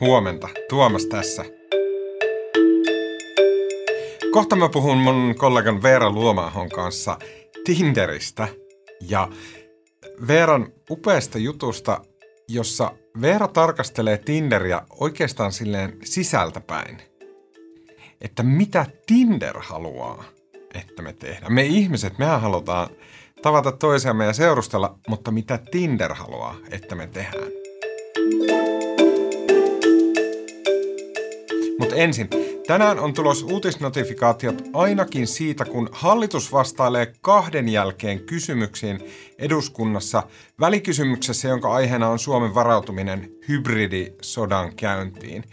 Huomenta. Tuomas tässä. Kohta mä puhun mun kollegan Veera Luomaahon kanssa Tinderistä ja Veeran upeasta jutusta, jossa Veera tarkastelee Tinderia oikeastaan silleen sisältäpäin. Että mitä Tinder haluaa, että me tehdään. Me ihmiset, mehän halutaan tavata toisiamme ja seurustella, mutta mitä Tinder haluaa, että me tehdään. Mutta ensin, tänään on tulos uutisnotifikaatiot ainakin siitä, kun hallitus vastailee kahden jälkeen kysymyksiin eduskunnassa välikysymyksessä, jonka aiheena on Suomen varautuminen hybridisodan käyntiin.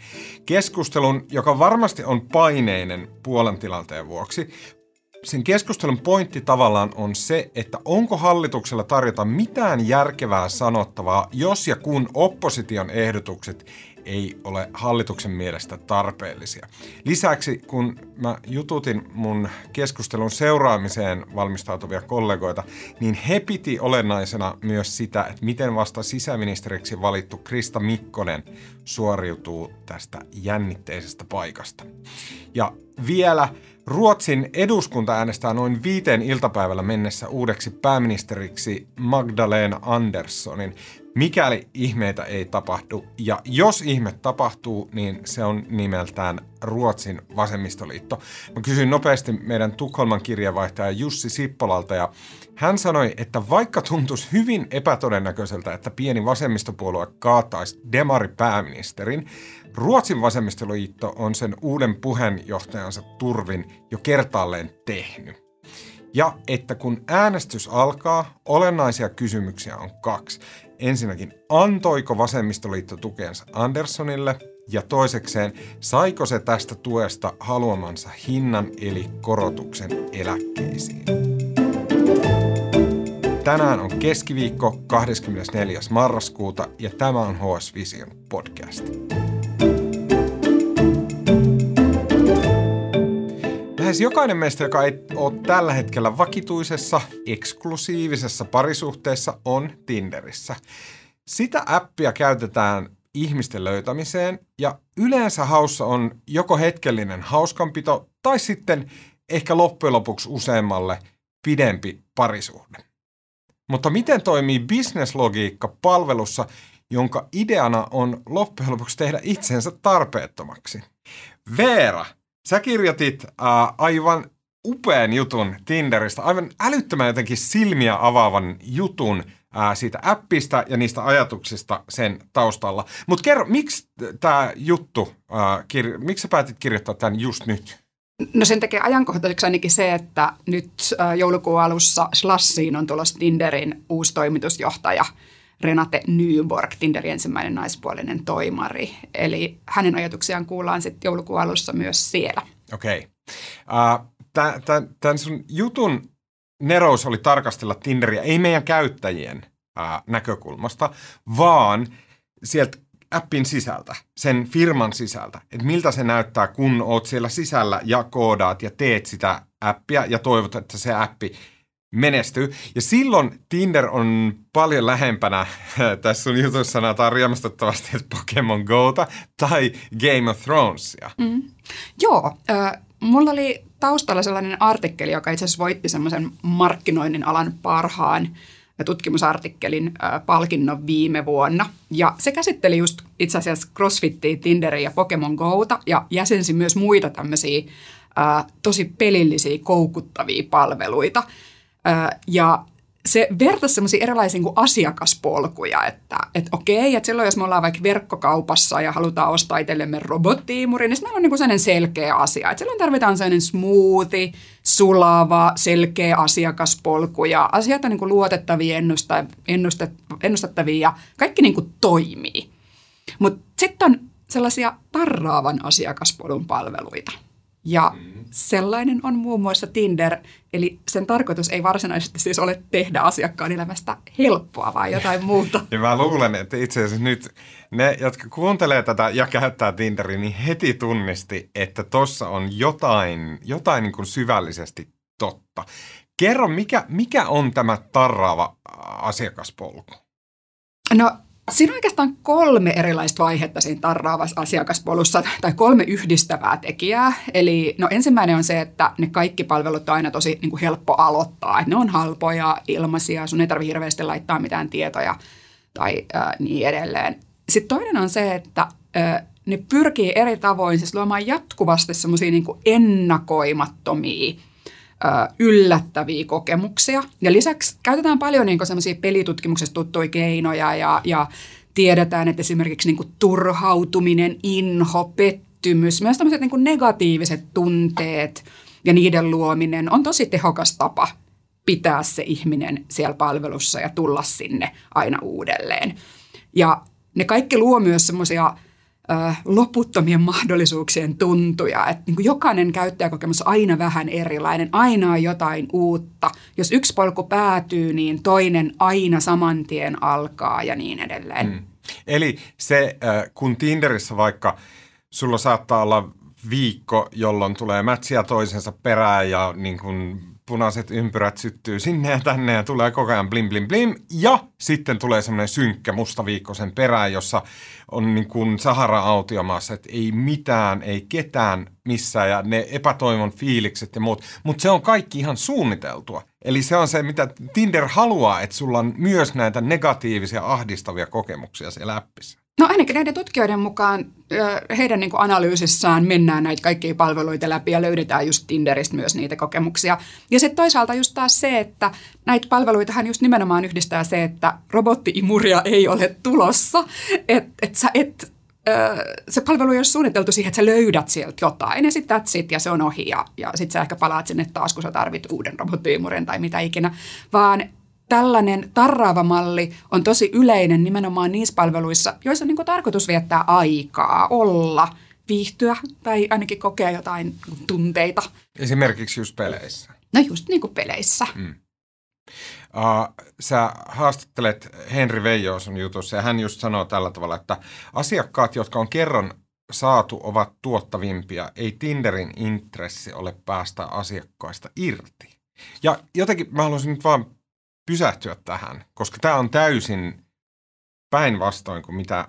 Keskustelun, joka varmasti on paineinen Puolan tilanteen vuoksi, sen keskustelun pointti tavallaan on se, että onko hallituksella tarjota mitään järkevää sanottavaa, jos ja kun opposition ehdotukset ei ole hallituksen mielestä tarpeellisia. Lisäksi kun mä jututin mun keskustelun seuraamiseen valmistautuvia kollegoita, niin he piti olennaisena myös sitä, että miten vasta sisäministeriksi valittu Krista Mikkonen suoriutuu tästä jännitteisestä paikasta. Ja vielä Ruotsin eduskunta äänestää noin viiteen iltapäivällä mennessä uudeksi pääministeriksi Magdalena Anderssonin, mikäli ihmeitä ei tapahdu. Ja jos ihme tapahtuu, niin se on nimeltään Ruotsin vasemmistoliitto. Mä kysyin nopeasti meidän Tukholman kirjavaihtaja Jussi Sippolalta ja hän sanoi, että vaikka tuntuisi hyvin epätodennäköiseltä, että pieni vasemmistopuolue kaataisi demari-pääministerin, Ruotsin vasemmistoliitto on sen uuden puheenjohtajansa turvin jo kertaalleen tehnyt. Ja että kun äänestys alkaa, olennaisia kysymyksiä on kaksi. Ensinnäkin, antoiko vasemmistoliitto tukensa Anderssonille? Ja toisekseen, saiko se tästä tuesta haluamansa hinnan eli korotuksen eläkkeisiin? Tänään on keskiviikko 24. marraskuuta ja tämä on HS Vision podcast. Lähes jokainen meistä, joka ei ole tällä hetkellä vakituisessa, eksklusiivisessa parisuhteessa, on Tinderissä. Sitä appia käytetään ihmisten löytämiseen ja yleensä haussa on joko hetkellinen hauskanpito tai sitten ehkä loppujen lopuksi useammalle pidempi parisuhde. Mutta miten toimii bisneslogiikka palvelussa, jonka ideana on loppujen lopuksi tehdä itsensä tarpeettomaksi? Veera, sä kirjoitit äh, aivan upean jutun Tinderistä, aivan älyttömän jotenkin silmiä avaavan jutun ää, siitä appista ja niistä ajatuksista sen taustalla. Mutta kerro, miksi tämä juttu, ää, kir- miksi sä päätit kirjoittaa tämän just nyt? No sen tekee ajankohtaiseksi ainakin se, että nyt joulukuun alussa Slassiin on tulossa Tinderin uusi toimitusjohtaja Renate Nyborg, Tinderin ensimmäinen naispuolinen toimari. Eli hänen ajatuksiaan kuullaan sitten joulukuun alussa myös siellä. Okei. Okay. Uh, Tämän sun jutun nerous oli tarkastella Tinderiä ei meidän käyttäjien uh, näkökulmasta, vaan sieltä appin sisältä, sen firman sisältä, että miltä se näyttää, kun oot siellä sisällä ja koodaat ja teet sitä appia ja toivot, että se appi menestyy. Ja silloin Tinder on paljon lähempänä, tässä sun jutussa sanotaan riemastuttavasti, että Pokemon Gota tai Game of Thronesia. Mm. Joo, äh, mulla oli taustalla sellainen artikkeli, joka itse asiassa voitti semmoisen markkinoinnin alan parhaan tutkimusartikkelin palkinnon viime vuonna. Ja se käsitteli just itse asiassa CrossFittiä, Tinderia ja Pokemon Gouta ja jäsensi myös muita tämmöisiä tosi pelillisiä, koukuttavia palveluita. Ja se vertaisi semmoisia erilaisia niin asiakaspolkuja, että et okei, että silloin jos me ollaan vaikka verkkokaupassa ja halutaan ostaa itsellemme robottiimuri, niin meillä on niin sellainen selkeä asia. Että silloin tarvitaan sellainen smoothi, sulava, selkeä asiakaspolku ja asiat on niin luotettavia, ennusta, ennustettavia ja kaikki niin toimii. Mutta sitten on sellaisia tarraavan asiakaspolun palveluita. Ja mm Sellainen on muun muassa Tinder, eli sen tarkoitus ei varsinaisesti siis ole tehdä asiakkaan elämästä helppoa, vaan jotain muuta. ja mä luulen, että itse asiassa nyt ne, jotka kuuntelee tätä ja käyttää Tinderin, niin heti tunnisti, että tossa on jotain, jotain niin kuin syvällisesti totta. Kerro, mikä, mikä on tämä tarraava asiakaspolku? No Siinä on oikeastaan kolme erilaista vaihetta siinä tarraavassa asiakaspolussa, tai kolme yhdistävää tekijää. Eli no ensimmäinen on se, että ne kaikki palvelut on aina tosi niin kuin helppo aloittaa. Että ne on halpoja, ilmaisia, sun ei tarvitse hirveästi laittaa mitään tietoja tai äh, niin edelleen. Sitten toinen on se, että äh, ne pyrkii eri tavoin siis luomaan jatkuvasti semmoisia niin ennakoimattomia yllättäviä kokemuksia. Ja lisäksi käytetään paljon niin semmoisia pelitutkimuksesta tuttuja keinoja ja, ja tiedetään, että esimerkiksi niin turhautuminen, inho, pettymys, myös tämmöiset niin negatiiviset tunteet ja niiden luominen on tosi tehokas tapa pitää se ihminen siellä palvelussa ja tulla sinne aina uudelleen. Ja ne kaikki luo myös semmoisia loputtomien mahdollisuuksien tuntuja. Että niin kuin jokainen käyttäjäkokemus on aina vähän erilainen, aina on jotain uutta. Jos yksi polku päätyy, niin toinen aina saman tien alkaa ja niin edelleen. Mm. Eli se, kun Tinderissä vaikka sulla saattaa olla viikko, jolloin tulee mätsiä toisensa perään ja niin kuin punaiset ympyrät syttyy sinne ja tänne ja tulee koko ajan blim blim blim. Ja sitten tulee semmoinen synkkä musta viikko sen perään, jossa on niin kuin Sahara-autiomaassa, että ei mitään, ei ketään missään ja ne epätoivon fiilikset ja muut. Mutta se on kaikki ihan suunniteltua. Eli se on se, mitä Tinder haluaa, että sulla on myös näitä negatiivisia, ahdistavia kokemuksia siellä appissa. No ainakin näiden tutkijoiden mukaan heidän niin analyysissään mennään näitä kaikkia palveluita läpi ja löydetään just Tinderistä myös niitä kokemuksia. Ja sitten toisaalta just taas se, että näitä palveluitahan just nimenomaan yhdistää se, että robottiimuria ei ole tulossa, että et sä et se palvelu ei ole suunniteltu siihen, että sä löydät sieltä jotain ja sitten that's ja se on ohi ja, ja sitten sä ehkä palaat sinne taas, kun sä tarvit uuden robottiimurin tai mitä ikinä, vaan tällainen tarraava malli on tosi yleinen nimenomaan niissä palveluissa, joissa on niin tarkoitus viettää aikaa, olla, viihtyä tai ainakin kokea jotain tunteita. Esimerkiksi just peleissä. No just niin kuin peleissä. Mm. Uh, sä haastattelet Henri Veijo sun jutussa ja hän just sanoo tällä tavalla, että asiakkaat, jotka on kerran saatu, ovat tuottavimpia. Ei Tinderin intressi ole päästä asiakkaista irti. Ja jotenkin mä haluaisin nyt vaan pysähtyä tähän, koska tämä on täysin päinvastoin kuin mitä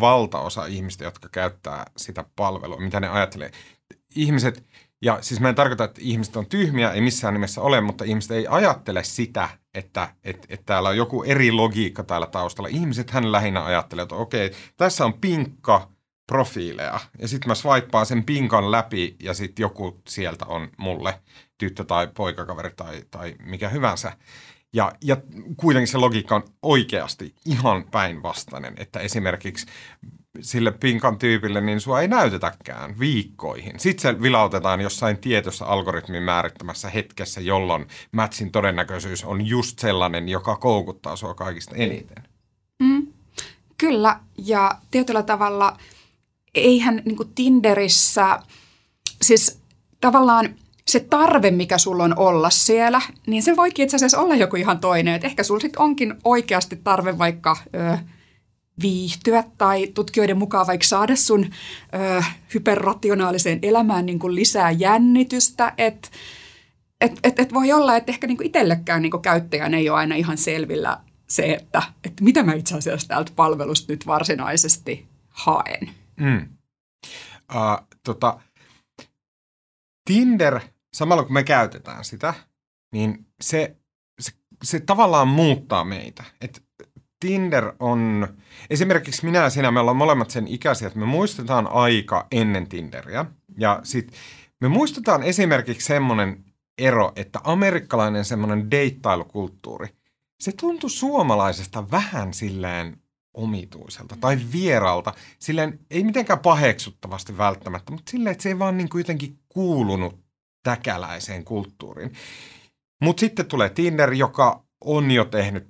valtaosa ihmistä, jotka käyttää sitä palvelua, mitä ne ajattelee. Ihmiset, ja siis mä en tarkoita, että ihmiset on tyhmiä, ei missään nimessä ole, mutta ihmiset ei ajattele sitä, että, että, että täällä on joku eri logiikka täällä taustalla. Ihmiset hän lähinnä ajattelee, että okei, tässä on pinkka profiileja, ja sitten mä swipaan sen pinkan läpi, ja sitten joku sieltä on mulle tyttö tai poikakaveri tai, tai mikä hyvänsä. Ja, ja kuitenkin se logiikka on oikeasti ihan päinvastainen, että esimerkiksi sille pinkan tyypille, niin sua ei näytetäkään viikkoihin. Sitten se vilautetaan jossain tietyssä algoritmin määrittämässä hetkessä, jolloin matchin todennäköisyys on just sellainen, joka koukuttaa sua kaikista eniten. Mm, kyllä, ja tietyllä tavalla eihän niin Tinderissä, siis tavallaan se tarve, mikä sulla on olla siellä, niin se voikin itse asiassa olla joku ihan toinen. Et ehkä sulla sitten onkin oikeasti tarve vaikka ö, viihtyä tai tutkijoiden mukaan vaikka saada sun ö, hyperrationaaliseen elämään niin kuin lisää jännitystä. Että et, et, et voi olla, että ehkä niin itsellekään niin käyttäjän ei ole aina ihan selvillä se, että, että mitä mä itse asiassa täältä palvelusta nyt varsinaisesti haen. Mm. Uh, tota, Tinder – samalla kun me käytetään sitä, niin se, se, se tavallaan muuttaa meitä. Et Tinder on, esimerkiksi minä ja sinä, me ollaan molemmat sen ikäisiä, että me muistetaan aika ennen Tinderiä. Ja sitten me muistetaan esimerkiksi semmoinen ero, että amerikkalainen semmoinen deittailukulttuuri, se tuntui suomalaisesta vähän silleen omituiselta tai vieralta. Silleen ei mitenkään paheksuttavasti välttämättä, mutta silleen, että se ei vaan niin kuin jotenkin kuulunut täkäläiseen kulttuuriin. Mutta sitten tulee Tinder, joka on jo tehnyt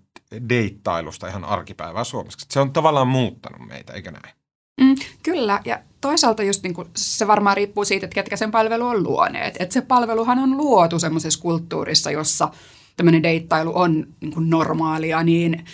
deittailusta ihan arkipäivää Suomessa. Se on tavallaan muuttanut meitä, eikö näin? Mm, kyllä, ja toisaalta just niin kuin, se varmaan riippuu siitä, että ketkä sen palvelu on luoneet. Että se palveluhan on luotu semmoisessa kulttuurissa, jossa tämmöinen deittailu on niin kuin normaalia, niin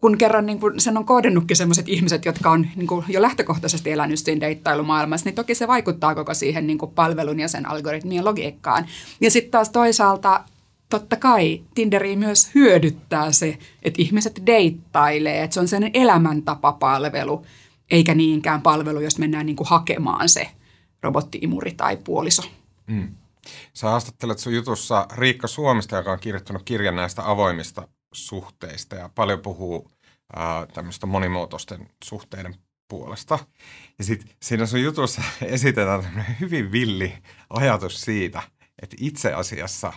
kun kerran niin kun sen on kohdennutkin sellaiset ihmiset, jotka on niin kuin jo lähtökohtaisesti elänyt siinä deittailumaailmassa, niin toki se vaikuttaa koko siihen niin kuin palvelun ja sen algoritmien logiikkaan. Ja sitten taas toisaalta totta kai Tinderi myös hyödyttää se, että ihmiset deittailee, että se on sellainen elämäntapapalvelu, eikä niinkään palvelu, jos mennään niin kuin hakemaan se robottiimuri tai puoliso. Mm. Sä haastattelet sun jutussa Riikka Suomesta, joka on kirjoittanut kirjan näistä avoimista suhteista ja paljon puhuu äh, tämmöistä monimuotoisten suhteiden puolesta. Ja sitten siinä sun jutussa esitetään tämmöinen hyvin villi ajatus siitä, että itse asiassa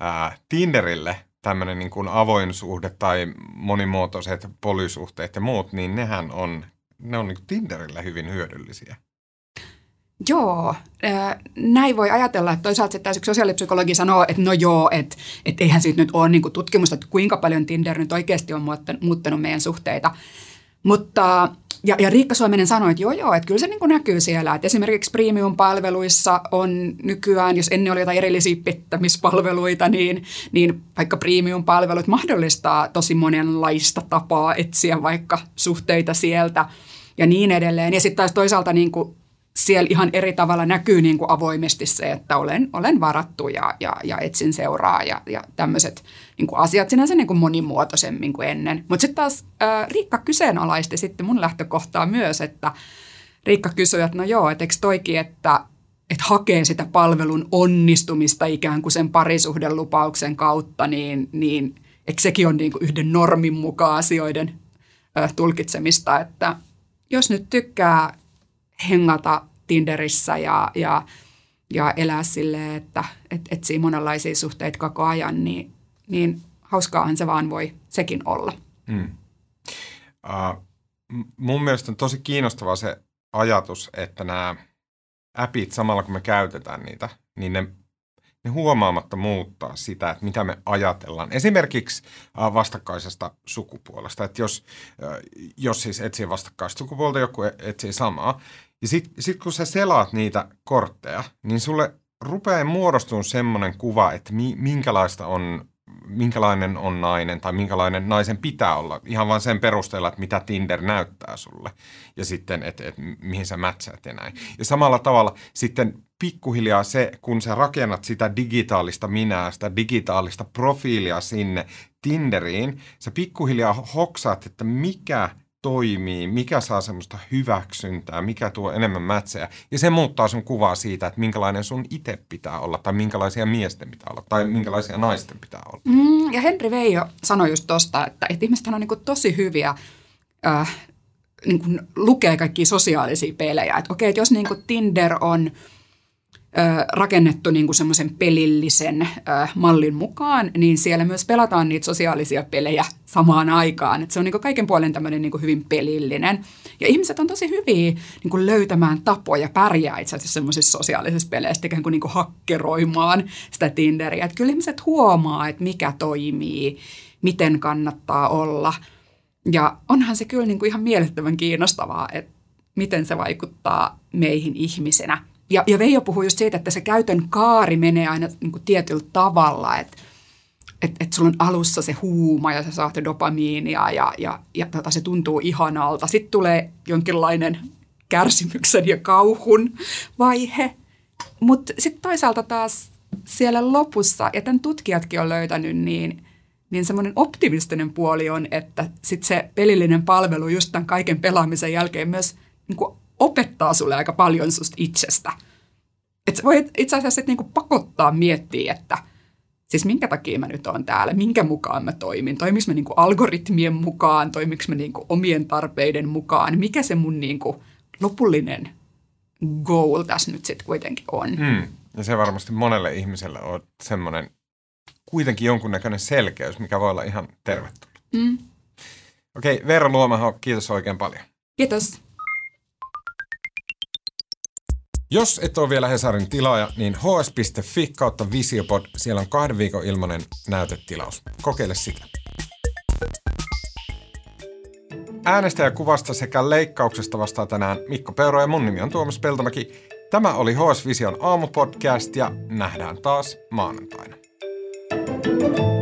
ää, Tinderille tämmöinen niin kuin avoin suhde tai monimuotoiset polysuhteet ja muut, niin nehän on, ne on niin Tinderille hyvin hyödyllisiä. Joo, näin voi ajatella, että toisaalta sitten yksi sosiaalipsykologi sanoo, että no joo, että, että eihän siitä nyt ole niin kuin tutkimusta, että kuinka paljon Tinder nyt oikeasti on muuttanut meidän suhteita. Mutta ja, ja Riikka Suominen sanoi, että joo joo, että kyllä se niin kuin näkyy siellä. Että esimerkiksi premium-palveluissa on nykyään, jos ennen oli jotain erillisiä pettämispalveluita, niin, niin vaikka premium-palvelut mahdollistaa tosi monenlaista tapaa etsiä vaikka suhteita sieltä ja niin edelleen. Ja sitten taas toisaalta niin kuin siellä ihan eri tavalla näkyy niin kuin avoimesti se, että olen, olen varattu ja, ja, ja etsin seuraa ja, ja tämmöiset niin asiat sinänsä niin kuin monimuotoisemmin kuin ennen. Mutta sitten taas äh, Riikka kyseenalaisti sitten mun lähtökohtaa myös, että Riikka kysyi, että no joo, että eikö toikin, että, että hakee sitä palvelun onnistumista ikään kuin sen parisuhdelupauksen kautta, niin, niin eikö sekin on niin kuin yhden normin mukaan asioiden äh, tulkitsemista, että jos nyt tykkää hengata Tinderissä ja, ja, ja elää silleen, että et, etsii monenlaisia suhteita koko ajan, niin, niin hauskaahan se vaan voi sekin olla. Mm. Uh, mun mielestä on tosi kiinnostava se ajatus, että nämä appit samalla kun me käytetään niitä, niin ne, ne huomaamatta muuttaa sitä, että mitä me ajatellaan. Esimerkiksi vastakkaisesta sukupuolesta. Että jos, jos siis etsii vastakkaista sukupuolta, joku e-, etsii samaa, ja sitten sit kun sä selaat niitä kortteja, niin sulle rupeaa muodostumaan semmoinen kuva, että mi, minkälaista on, minkälainen on nainen tai minkälainen naisen pitää olla. Ihan vain sen perusteella, että mitä Tinder näyttää sulle ja sitten, että et, mihin sä mätsäät ja näin. Ja samalla tavalla sitten pikkuhiljaa se, kun sä rakennat sitä digitaalista minää, sitä digitaalista profiilia sinne Tinderiin, sä pikkuhiljaa hoksaat, että mikä – toimii, mikä saa semmoista hyväksyntää, mikä tuo enemmän mätsejä. Ja se muuttaa sun kuvaa siitä, että minkälainen sun itse pitää olla, tai minkälaisia miesten pitää olla, tai minkälaisia naisten pitää olla. Mm, ja Henri Veijo sanoi just tosta, että, että ihmiset on niin tosi hyviä äh, niin lukee kaikki sosiaalisia pelejä. Että okei, että jos niin Tinder on – rakennettu niin kuin semmoisen pelillisen mallin mukaan, niin siellä myös pelataan niitä sosiaalisia pelejä samaan aikaan. Et se on niin kuin kaiken puolen tämmöinen niin kuin hyvin pelillinen. Ja ihmiset on tosi hyviä niin kuin löytämään tapoja pärjää itse asiassa semmoisissa sosiaalisissa peleissä, ikään kuin, niin kuin hakkeroimaan sitä Tinderiä. Et kyllä ihmiset huomaa, että mikä toimii, miten kannattaa olla. Ja onhan se kyllä niin kuin ihan mielettömän kiinnostavaa, että miten se vaikuttaa meihin ihmisenä – ja, ja Veijo puhuu just siitä, että se käytön kaari menee aina niin kuin tietyllä tavalla, että et, et sulla on alussa se huuma ja sä saat dopamiinia ja, ja, ja tota, se tuntuu ihanalta. Sitten tulee jonkinlainen kärsimyksen ja kauhun vaihe. Mutta sitten toisaalta taas siellä lopussa, ja tämän tutkijatkin on löytänyt, niin, niin semmoinen optimistinen puoli on, että sitten se pelillinen palvelu just tämän kaiken pelaamisen jälkeen myös niin kuin opettaa sulle aika paljon susta itsestä. Et voi itse asiassa niinku pakottaa miettiä, että siis minkä takia mä nyt oon täällä, minkä mukaan mä toimin, toimiks mä niinku algoritmien mukaan, toimiks mä niinku omien tarpeiden mukaan, mikä se mun niinku lopullinen goal tässä nyt sitten kuitenkin on. Mm. Ja se varmasti monelle ihmiselle on semmoinen kuitenkin jonkunnäköinen selkeys, mikä voi olla ihan tervetullut. Mm. Okei, Veera Luomaho, kiitos oikein paljon. Kiitos. Jos et ole vielä Hesarin tilaaja, niin hs.fi kautta Visiopod, siellä on kahden viikon ilmainen näytetilaus. Kokeile sitä. Äänestäjäkuvasta sekä leikkauksesta vastaa tänään Mikko Peuro ja mun nimi on Tuomas Peltomäki. Tämä oli HS Vision aamupodcast ja nähdään taas maanantaina. thank you